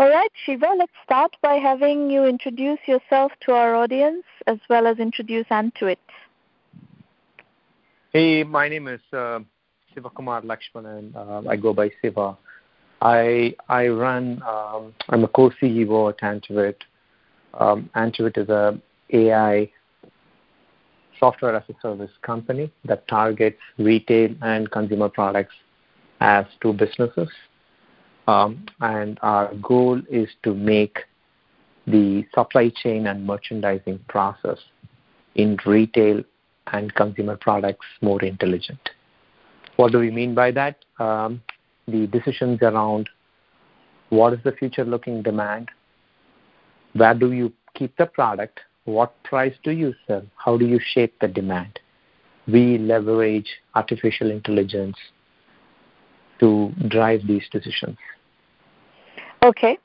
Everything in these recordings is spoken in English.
All right, Shiva, let's start by having you introduce yourself to our audience as well as introduce Antuit. Hey, my name is uh, Sivakumar Lakshmanan. Uh, I go by Siva. I I run. Um, I'm a co-CEO at Antuit. Um, Antuit is a AI software as a service company that targets retail and consumer products as two businesses. Um, and our goal is to make the supply chain and merchandising process in retail and consumer products more intelligent. What do we mean by that? Um, the decisions around what is the future looking demand, where do you keep the product, what price do you sell, how do you shape the demand. We leverage artificial intelligence to drive these decisions. Okay.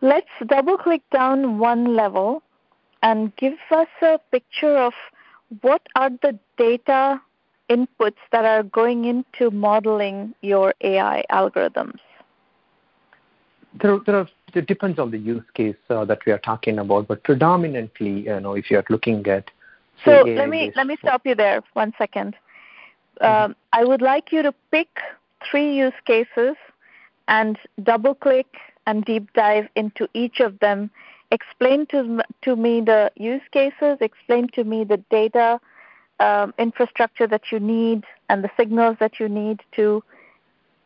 Let's double click down one level and give us a picture of what are the data inputs that are going into modeling your AI algorithms? There, there are, it depends on the use case uh, that we are talking about, but predominantly, you know, if you are looking at so let me let me stop you there one second. Mm-hmm. Um, I would like you to pick three use cases and double click and deep dive into each of them. Explain to, to me the use cases, explain to me the data um, infrastructure that you need and the signals that you need to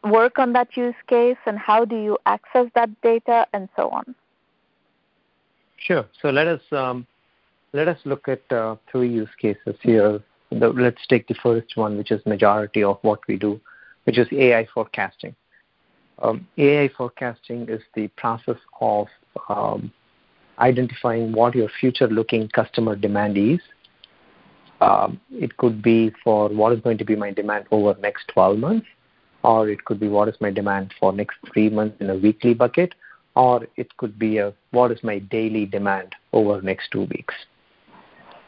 work on that use case and how do you access that data and so on. Sure. So let us um, let us look at uh, three use cases here. The, let's take the first one, which is majority of what we do, which is AI forecasting. Um, AI forecasting is the process of um, identifying what your future-looking customer demand is um, it could be for what is going to be my demand over next 12 months, or it could be what is my demand for next three months in a weekly bucket, or it could be a, what is my daily demand over next two weeks.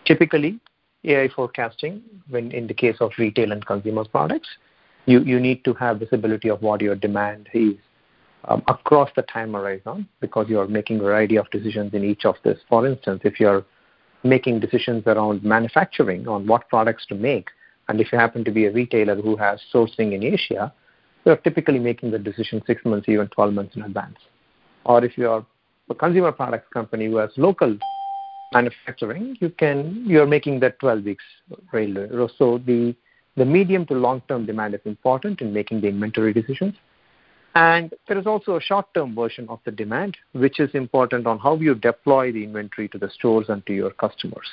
Typically, AI forecasting, when in the case of retail and consumer products, you, you need to have visibility of what your demand is um, across the time horizon because you are making a variety of decisions in each of this. For instance, if you're making decisions around manufacturing on what products to make. And if you happen to be a retailer who has sourcing in Asia, you're typically making the decision six months, even 12 months in advance. Or if you're a consumer products company who has local manufacturing, you can you're making that 12 weeks. So the the medium to long term demand is important in making the inventory decisions. And there is also a short-term version of the demand, which is important on how you deploy the inventory to the stores and to your customers,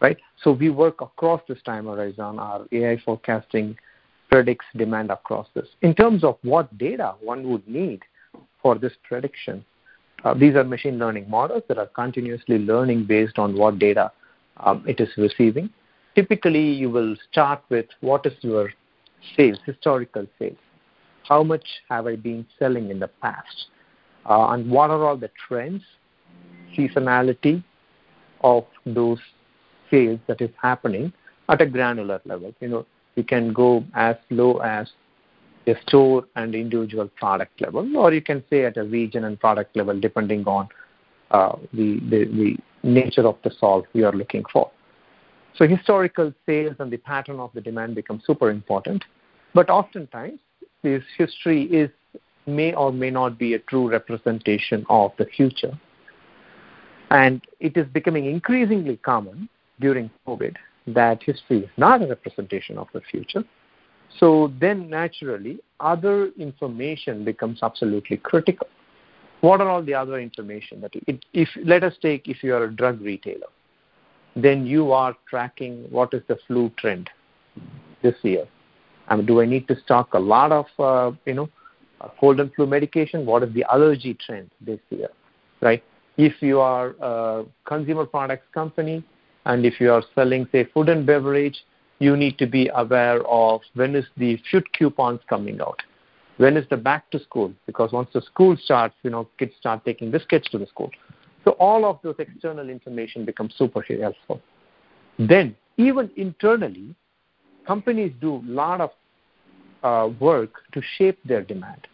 right? So we work across this time horizon. Our AI forecasting predicts demand across this. In terms of what data one would need for this prediction, uh, these are machine learning models that are continuously learning based on what data um, it is receiving. Typically, you will start with what is your sales, historical sales how much have I been selling in the past, uh, and what are all the trends, seasonality of those sales that is happening at a granular level. You know, you can go as low as a store and individual product level, or you can say at a region and product level, depending on uh, the, the, the nature of the solve you are looking for. So historical sales and the pattern of the demand become super important. But oftentimes, this history is may or may not be a true representation of the future. And it is becoming increasingly common during COVID that history is not a representation of the future. So then naturally, other information becomes absolutely critical. What are all the other information that it, if let us take if you are a drug retailer, then you are tracking what is the flu trend this year I mean, do I need to stock a lot of, uh, you know, cold and flu medication? What is the allergy trend this year, right? If you are a consumer products company and if you are selling, say, food and beverage, you need to be aware of when is the food coupons coming out. When is the back to school? Because once the school starts, you know, kids start taking biscuits to the school. So all of those external information becomes super helpful. Then, even internally, companies do a lot of uh, work to shape their demand.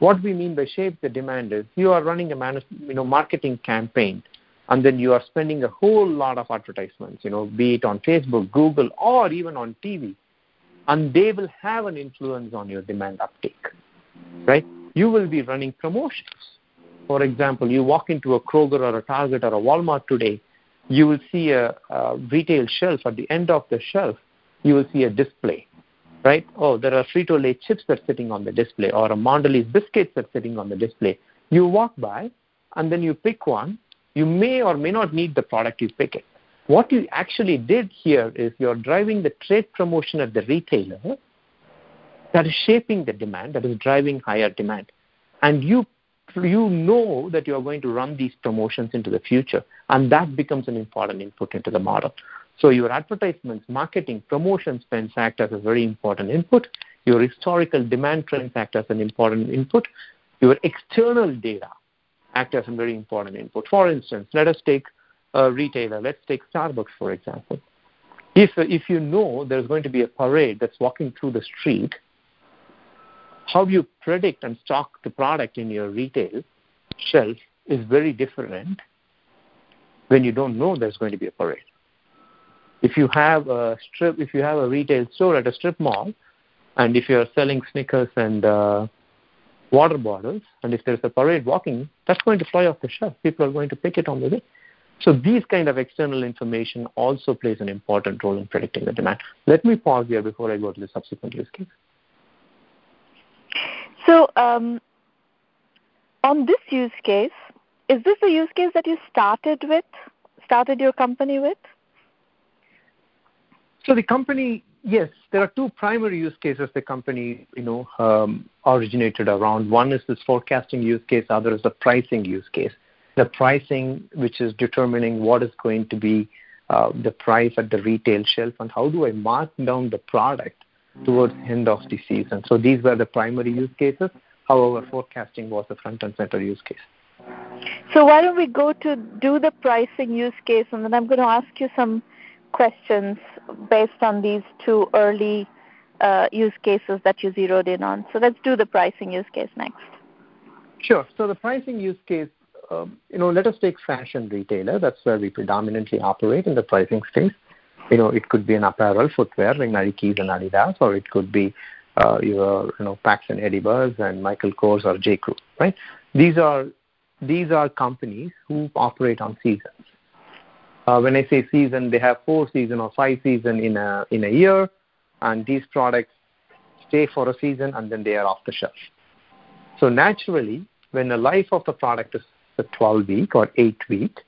What we mean by shape the demand is you are running a you know, marketing campaign and then you are spending a whole lot of advertisements, you know, be it on Facebook, Google, or even on TV, and they will have an influence on your demand uptake, right? You will be running promotions. For example, you walk into a Kroger or a Target or a Walmart today, you will see a, a retail shelf. At the end of the shelf, you will see a display, right? Oh, there are Frito-Lay chips that's sitting on the display, or a Mondelez biscuits that's sitting on the display. You walk by, and then you pick one. You may or may not need the product. You pick it. What you actually did here is you're driving the trade promotion at the retailer that is shaping the demand, that is driving higher demand. And you you know that you're going to run these promotions into the future, and that becomes an important input into the model. So your advertisements, marketing, promotion spends act as a very important input. Your historical demand trends act as an important input. Your external data act as a very important input. For instance, let us take a retailer. Let's take Starbucks, for example. If, if you know there's going to be a parade that's walking through the street, how you predict and stock the product in your retail shelf is very different when you don't know there's going to be a parade. If you have a strip, if you have a retail store at a strip mall, and if you're selling Snickers and uh, water bottles, and if there's a parade walking, that's going to fly off the shelf. People are going to pick it on the way. So these kind of external information also plays an important role in predicting the demand. Let me pause here before I go to the subsequent use case. Um, on this use case, is this a use case that you started with, started your company with? So the company, yes, there are two primary use cases the company, you know, um, originated around. One is this forecasting use case, other is the pricing use case. The pricing, which is determining what is going to be uh, the price at the retail shelf and how do I mark down the product towards end of the season. So these were the primary use cases. However, forecasting was the front and center use case. So why don't we go to do the pricing use case, and then I'm going to ask you some questions based on these two early uh, use cases that you zeroed in on. So let's do the pricing use case next. Sure. So the pricing use case, um, you know, let us take fashion retailer. That's where we predominantly operate in the pricing space. You know, it could be an apparel, footwear like Nikes and Adidas, or it could be uh, your, you know, Pax and Eddie Buzz and Michael Kors or J. Crew, right? These are these are companies who operate on seasons. Uh, when I say season, they have four season or five season in a in a year, and these products stay for a season and then they are off the shelf. So naturally, when the life of the product is a 12 week or 8 week,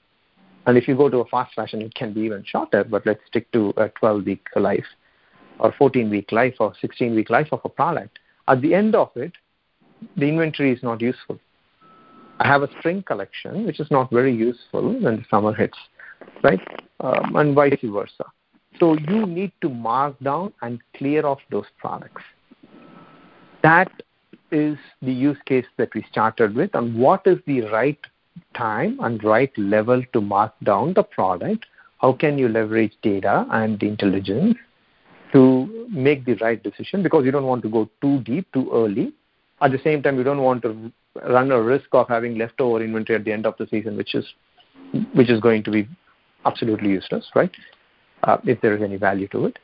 and if you go to a fast fashion, it can be even shorter, but let's stick to a 12 week life or 14 week life or 16 week life of a product. At the end of it, the inventory is not useful. I have a spring collection, which is not very useful when the summer hits, right? Um, and vice versa. So you need to mark down and clear off those products. That is the use case that we started with, and what is the right time and right level to mark down the product? How can you leverage data and the intelligence make the right decision? Because you don't want to go too deep too early. At the same time, you don't want to run a risk of having leftover inventory at the end of the season, which is which is going to be absolutely useless, right? Uh, if there is any value to it.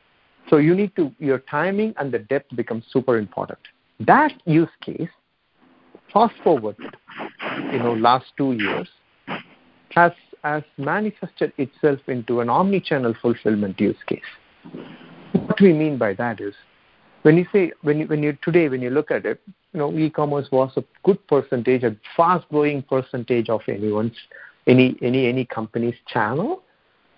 So you need to your timing and the depth becomes super important. That use case, fast forward, you know, last two years, has has manifested itself into an omni-channel fulfillment use case. What we mean by that is when you say when you, when you today when you look at it, you know, e-commerce was a good percentage, a fast-growing percentage of anyone's any any any company's channel.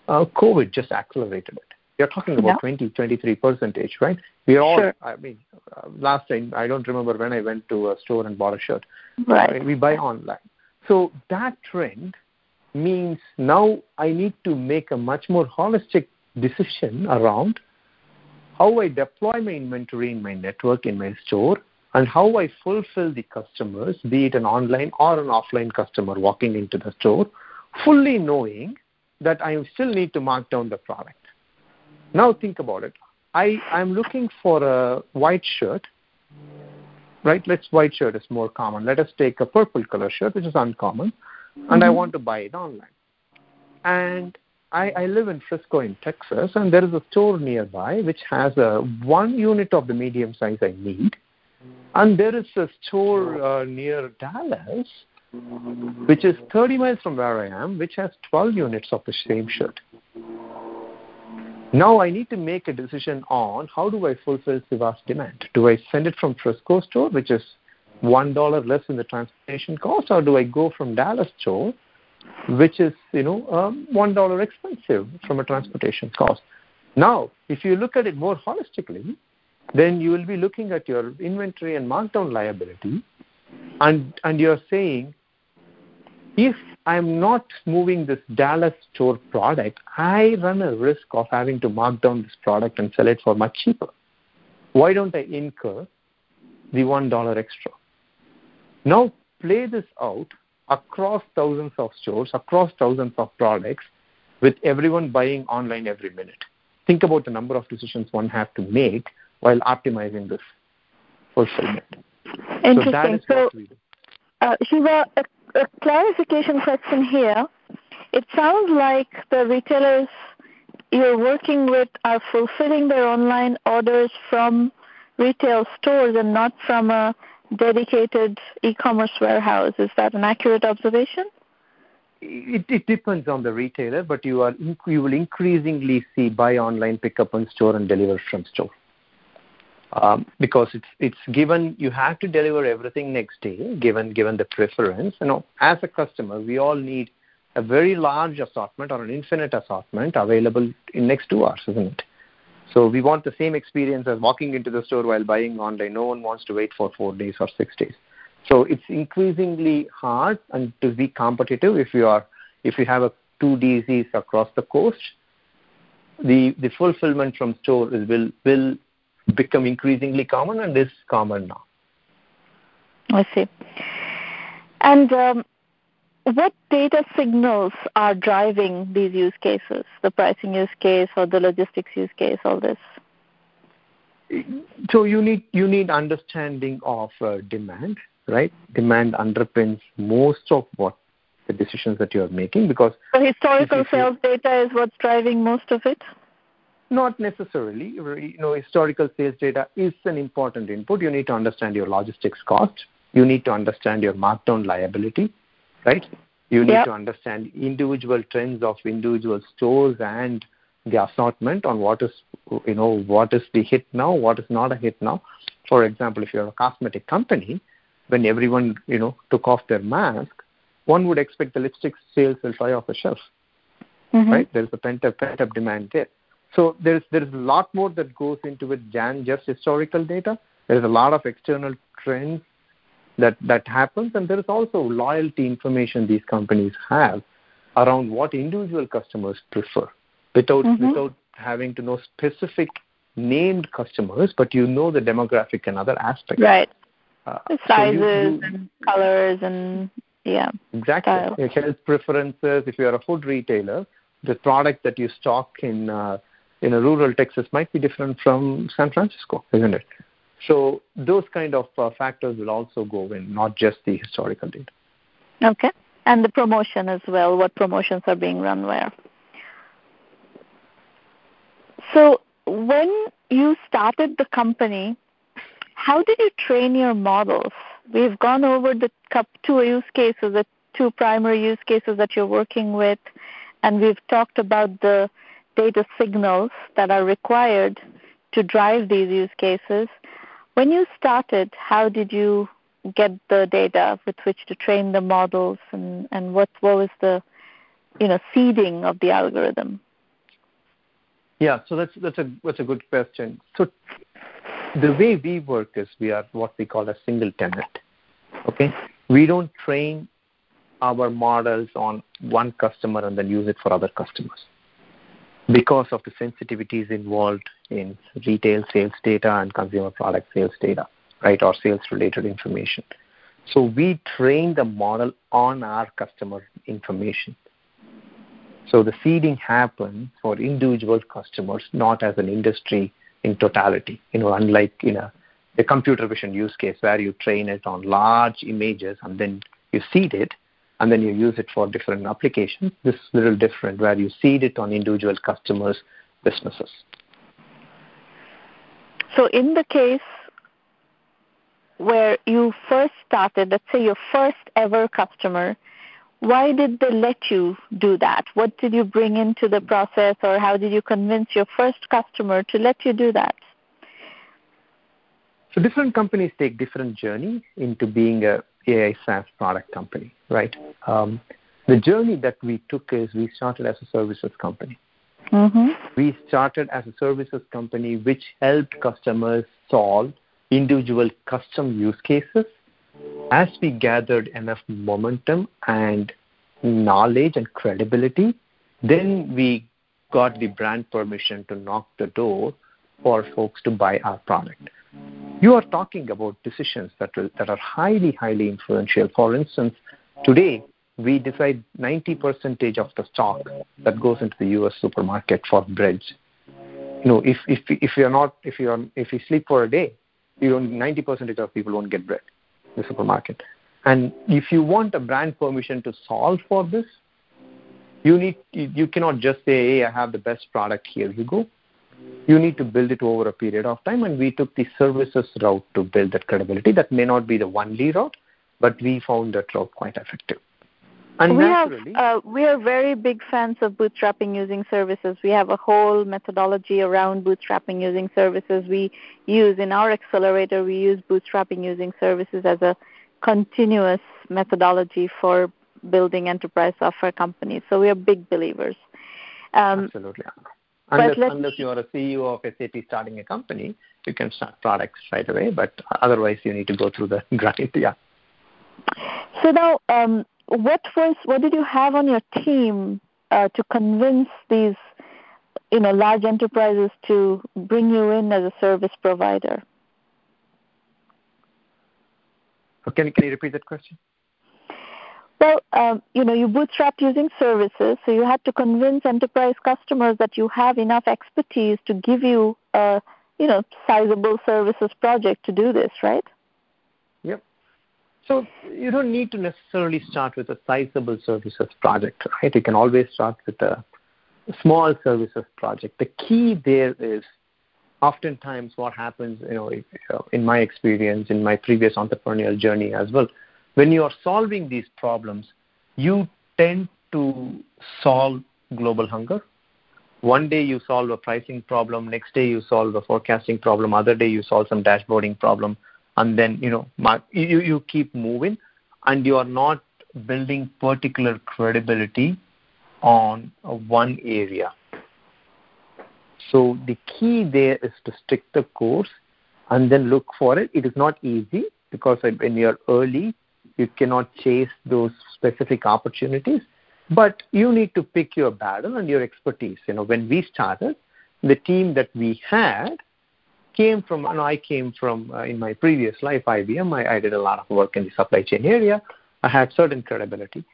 Uh, COVID just accelerated it. You're talking about yeah. 20, 23 percentage, right? We are all. Sure. I mean, uh, last time I don't remember when I went to a store and bought a shirt. Right. Mean, we buy online. So that trend means now I need to make a much more holistic decision around how I deploy my inventory in my network in my store and how I fulfill the customers, be it an online or an offline customer walking into the store, fully knowing that I still need to mark down the product. Now think about it. I, I'm looking for a white shirt right? Let's white shirt is more common. Let us take a purple color shirt, which is uncommon, and I mm-hmm. want to buy it online. And I, I live in Frisco in Texas, and there is a store nearby which has a one unit of the medium size I need, and there is a store uh, near Dallas which is 30 miles from where I am, which has 12 units of the same shirt. Now I need to make a decision on how do I fulfill Siva's demand. Do I send it from Frisco store, which is one dollar less in the transportation cost, or do I go from Dallas store, which is you know um, one dollar expensive from a transportation cost? Now, if you look at it more holistically, then you will be looking at your inventory and markdown liability, and and you're saying if I'm not moving this Dallas store product, I run a risk of having to mark down this product and sell it for much cheaper. Why don't I incur the $1 extra? Now play this out across thousands of stores, across thousands of products, with everyone buying online every minute. Think about the number of decisions one has to make while optimizing this fulfillment. Interesting. So, so uh, Shiva, a a clarification question here. It sounds like the retailers you're working with are fulfilling their online orders from retail stores and not from a dedicated e-commerce warehouse. Is that an accurate observation? It, it depends on the retailer, but you are you will increasingly see buy online, pick up in store, and deliver from store um, because it's it's given you have to deliver everything next day given given the preference you know as a customer we all need a very large assortment or an infinite assortment available in next two hours isn't it so we want the same experience as walking into the store while buying online no one wants to wait for four days or six days so it's increasingly hard and to be competitive if you are if you have a two DCs across the coast the the fulfillment from store is will will become increasingly common and is common now. I see. And um, what data signals are driving these use cases, the pricing use case or the logistics use case, all this? So you need you need understanding of uh, demand, right? Demand underpins most of what the decisions that you are making because so historical sales data is what's driving most of it. Not necessarily. You know, historical sales data is an important input. You need to understand your logistics cost. You need to understand your markdown liability, right? You need yep. to understand individual trends of individual stores and the assortment on what is, you know, what is the hit now, what is not a hit now. For example, if you're a cosmetic company, when everyone, you know, took off their mask, one would expect the lipstick sales will fly off the shelf, mm-hmm. right? There's a pent-up, pent-up demand there. So there's there's a lot more that goes into it than just historical data. There's a lot of external trends that that happens, and there is also loyalty information these companies have around what individual customers prefer, without mm-hmm. without having to know specific named customers, but you know the demographic and other aspects. Right. Uh, sizes so you, you, and colors and yeah. Exactly. Style. Health preferences. If you are a food retailer, the product that you stock in uh, in a rural Texas might be different from San Francisco, isn't it? So those kind of uh, factors will also go in, not just the historical data. Okay, and the promotion as well. What promotions are being run where? So when you started the company, how did you train your models? We've gone over the two use cases, the two primary use cases that you're working with, and we've talked about the data signals that are required to drive these use cases. When you started, how did you get the data with which to train the models, and, and what, what was the you know seeding of the algorithm? Yeah, so that's that's a that's a good question. So the way we work is we are what we call a single tenant. Okay, we don't train our models on one customer and then use it for other customers because of the sensitivities involved in retail sales data and consumer product sales data, right, or sales related information. So we train the model on our customer information. So the seeding happens for individual customers, not as an industry in totality. You know, unlike in a a computer vision use case where you train it on large images and then you seed it and then you use it for different applications. This is a little different where you seed it on individual customers' businesses. So, in the case where you first started, let's say your first ever customer, why did they let you do that? What did you bring into the process, or how did you convince your first customer to let you do that? So, different companies take different journey into being a AI SaaS product company, right? Um, the journey that we took is we started as a services company. Mm-hmm. We started as a services company which helped customers solve individual custom use cases. As we gathered enough momentum and knowledge and credibility, then we got the brand permission to knock the door for folks to buy our product. You are talking about decisions that, will, that are highly, highly influential. For instance, today we decide 90% of the stock that goes into the U.S. supermarket for breads. You know, if if if you're not if you're if you sleep for a day, you don't 90% of people won't get bread in the supermarket. And if you want a brand permission to solve for this, you need you cannot just say, "Hey, I have the best product. Here you go." You need to build it over a period of time, and we took the services route to build that credibility. That may not be the only route, but we found that route quite effective. And we have uh, we are very big fans of bootstrapping using services. We have a whole methodology around bootstrapping using services. We use in our accelerator we use bootstrapping using services as a continuous methodology for building enterprise software companies. So we are big believers. Um, Absolutely. Unless, unless you are a CEO of SAP starting a company, you can start products right away. But otherwise, you need to go through the grind. Yeah. So now, um, what was what did you have on your team uh, to convince these you know large enterprises to bring you in as a service provider? Can, can you repeat that question? Well, um, you know, you bootstrapped using services, so you had to convince enterprise customers that you have enough expertise to give you a, you know, sizable services project to do this, right? Yep. So you don't need to necessarily start with a sizable services project, right? You can always start with a small services project. The key there is oftentimes what happens, you know, in my experience, in my previous entrepreneurial journey as well, when you are solving these problems, you tend to solve global hunger. One day you solve a pricing problem, next day you solve a forecasting problem, other day you solve some dashboarding problem, and then you know you, you keep moving and you are not building particular credibility on one area so the key there is to stick the course and then look for it it is not easy because when you're early you cannot chase those specific opportunities but you need to pick your battle and your expertise you know when we started the team that we had came from, and I came from uh, in my previous life, IBM. I, I did a lot of work in the supply chain area. I had certain credibility.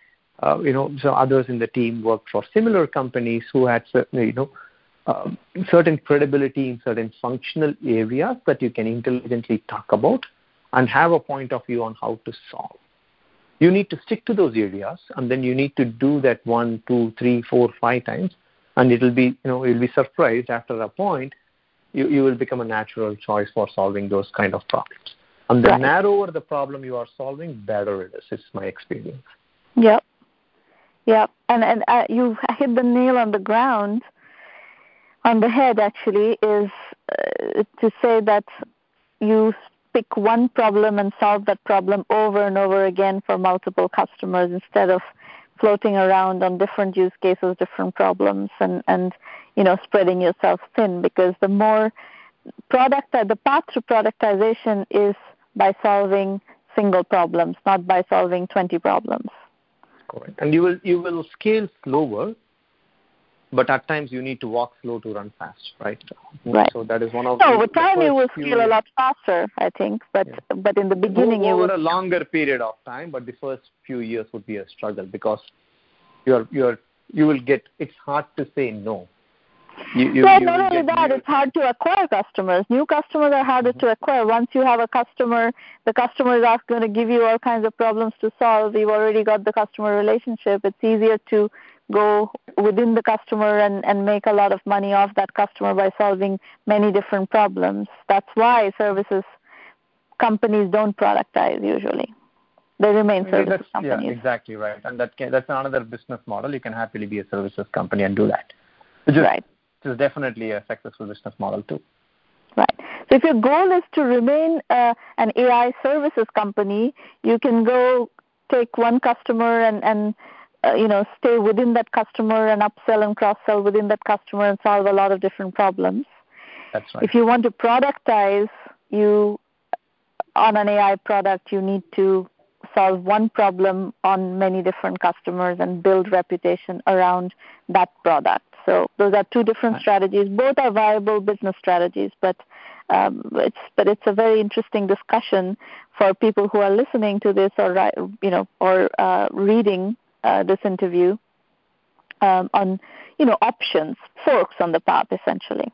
Uh, you know, so others in the team worked for similar companies who had certain, you know, um, certain credibility in certain functional areas that you can intelligently talk about and have a point of view on how to solve. You need to stick to those areas, and then you need to do that one, two, three, four, five times, and it'll be, you know, you'll be surprised after a point you, you will become a natural choice for solving those kind of problems. And the right. narrower the problem you are solving, better it is. It's my experience. Yep. Yep. And and uh, you hit the nail on the ground, on the head. Actually, is uh, to say that you pick one problem and solve that problem over and over again for multiple customers instead of floating around on different use cases, different problems, and and you know spreading yourself thin. Because the more product, the path to productization is by solving single problems, not by solving 20 problems. Correct. And you will you will scale slower, but at times you need to walk slow to run fast, right? Right. So that is one of. So over time you will scale a lot faster, I think. But yeah. but in the beginning over, you will. Over a longer period of time, but the first few years would be a struggle because you're you're you will get. It's hard to say no. You, you, yeah, you not only that, new... it's hard to acquire customers. New customers are harder mm-hmm. to acquire. Once you have a customer, the customer is going to give you all kinds of problems to solve. You've already got the customer relationship. It's easier to go within the customer and, and make a lot of money off that customer by solving many different problems. That's why services companies don't productize usually. They remain services companies. Yeah, exactly right. And that can, that's another business model. You can happily be a services company and do that. Which is, right. Which is definitely a successful business model too. Right. So if your goal is to remain uh, an AI services company, you can go take one customer and, and uh, you know stay within that customer and upsell and cross sell within that customer and solve a lot of different problems. That's right. If you want to productize, you on an AI product, you need to solve one problem on many different customers and build reputation around that product. So those are two different strategies. Both are viable business strategies, but um, it's but it's a very interesting discussion for people who are listening to this or you know or uh, reading this interview um, on you know options, forks on the path essentially.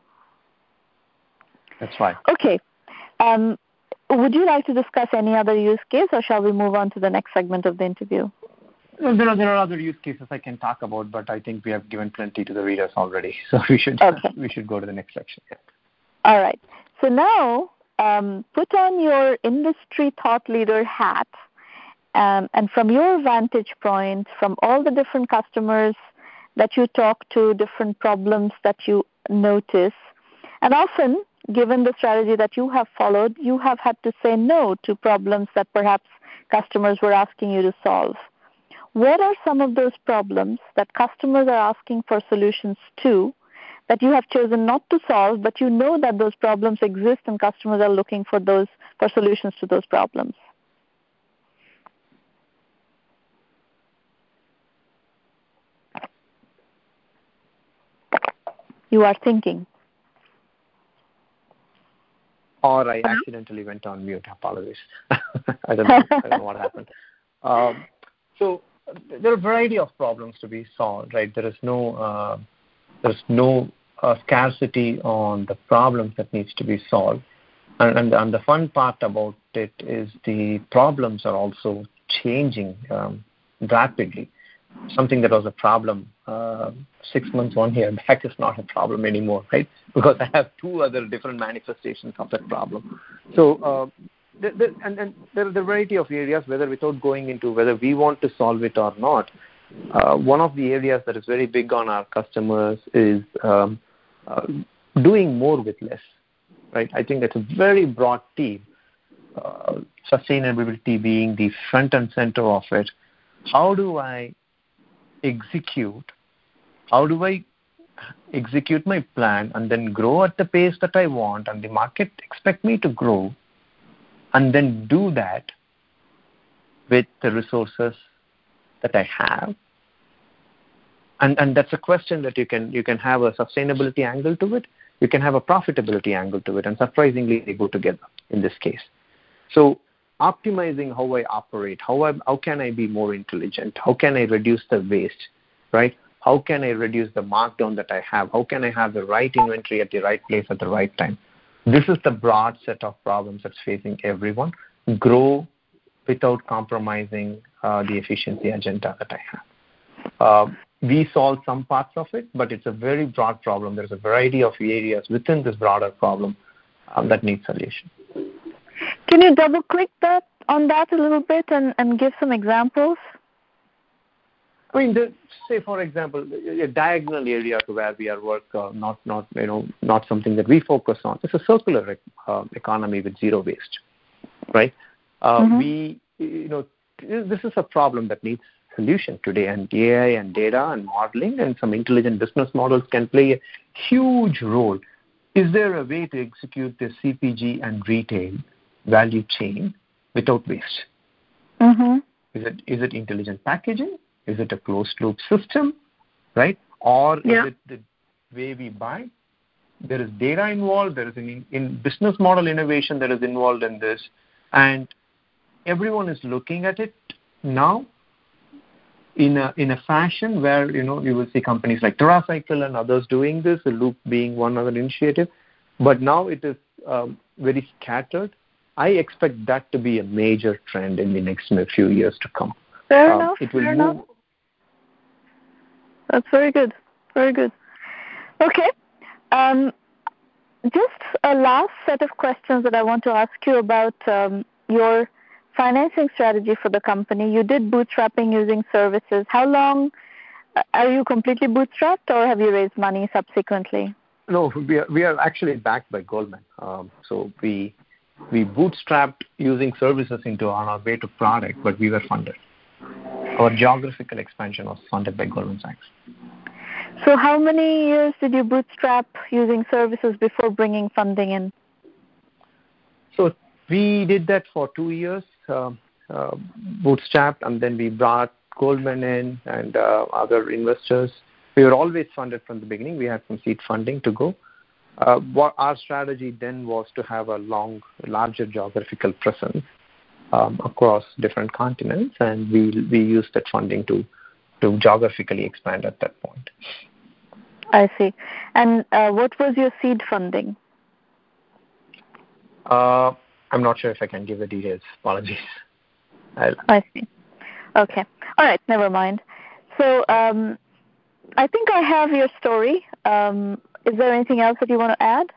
That's right. Okay. Um, would you like to discuss any other use case, or shall we move on to the next segment of the interview? Well, there are there are other use cases I can talk about, but I think we have given plenty to the readers already, so we should okay. we should go to the next section. Yeah. All right. So now, um, put on your industry thought leader hat, um, and from your vantage point, from all the different customers that you talk to, different problems that you notice, and often given the strategy that you have followed, you have had to say no to problems that perhaps customers were asking you to solve. What are some of those problems that customers are asking for solutions to that you have chosen not to solve, but you know that those problems exist and customers are looking for those for solutions to those problems? You are thinking or I accidentally went on mute. Apologies. I don't know. I don't know what happened. Um, so there are a variety of problems to be solved, right? There is no uh, there's no uh, scarcity on the problems that needs to be solved, and, and, and the fun part about it is the problems are also changing um, rapidly something that was a problem uh, six months, one year back is not a problem anymore, right? Because I have two other different manifestations of that problem. So, uh, the, the, and, and there are a variety of areas, whether without going into whether we want to solve it or not. Uh, one of the areas that is very big on our customers is um, uh, doing more with less, right? I think that's a very broad theme. Uh, sustainability being the front and center of it. How do I execute? How do I execute my plan and then grow at the pace that I want and the market expect me to grow and then do that with the resources that I have? And, and that's a question that you can you can have a sustainability angle to it, you can have a profitability angle to it, and surprisingly they go together in this case. So optimizing how I operate, how, I, how can I be more intelligent, how can I reduce the waste, right? How can I reduce the markdown that I have? How can I have the right inventory at the right place at the right time? This is the broad set of problems that's facing everyone. Grow without compromising uh, the efficiency agenda that I have. Uh, we solve some parts of it, but it's a very broad problem. There's a variety of areas within this broader problem um, that need solution. Can you double click that on that a little bit and, and give some examples? I mean, the, say for example, a diagonal area to where we are work, uh, not not you know not something that we focus on. It's a circular uh, economy with zero waste, right? Uh, mm-hmm. We you know this is a problem that needs solution today, and AI and data and modeling and some intelligent business models can play a huge role. Is there a way to execute the CPG and retail value chain without waste? Mm-hmm. Is it is it intelligent packaging? Is it a closed loop system, right? Or yeah. is it the way we buy? There is data involved. There is an in business model innovation that is involved in this, and everyone is looking at it now. in a in a fashion where you know you will see companies like TerraCycle and others doing this, the Loop being one other initiative, but now it is um, very scattered. I expect that to be a major trend in the next few years to come. Fair um, enough. It will fair move. Enough. That's very good. Very good. Okay. Um, just a last set of questions that I want to ask you about um, your financing strategy for the company. You did bootstrapping using services. How long uh, are you completely bootstrapped, or have you raised money subsequently? No, we are, we are actually backed by Goldman. Um, so we we bootstrapped using services into on our way to product, but we were funded. Our geographical expansion was funded by Goldman Sachs. So how many years did you bootstrap using services before bringing funding in? So we did that for two years, uh, uh, bootstrapped, and then we brought Goldman in and uh, other investors. We were always funded from the beginning. We had some seed funding to go. Uh, what our strategy then was to have a long, larger geographical presence um, across different continents, and we we used that funding to to geographically expand at that point. I see. And uh, what was your seed funding? Uh, I'm not sure if I can give the details. Apologies. I see. Okay. All right. Never mind. So um, I think I have your story. Is there anything else that you want to add?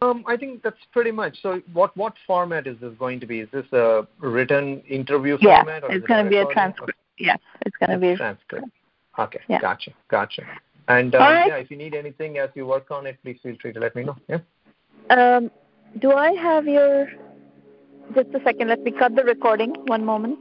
Um, I think that's pretty much. So, what what format is this going to be? Is this a written interview yeah, format? Yeah, it's going to be a transcript. Yes, it's going to be a transcript. Okay, yeah. gotcha, gotcha. And um, right. yeah, if you need anything as you work on it, please feel free to let me know. Yeah. Um, do I have your? Just a second. Let me cut the recording. One moment.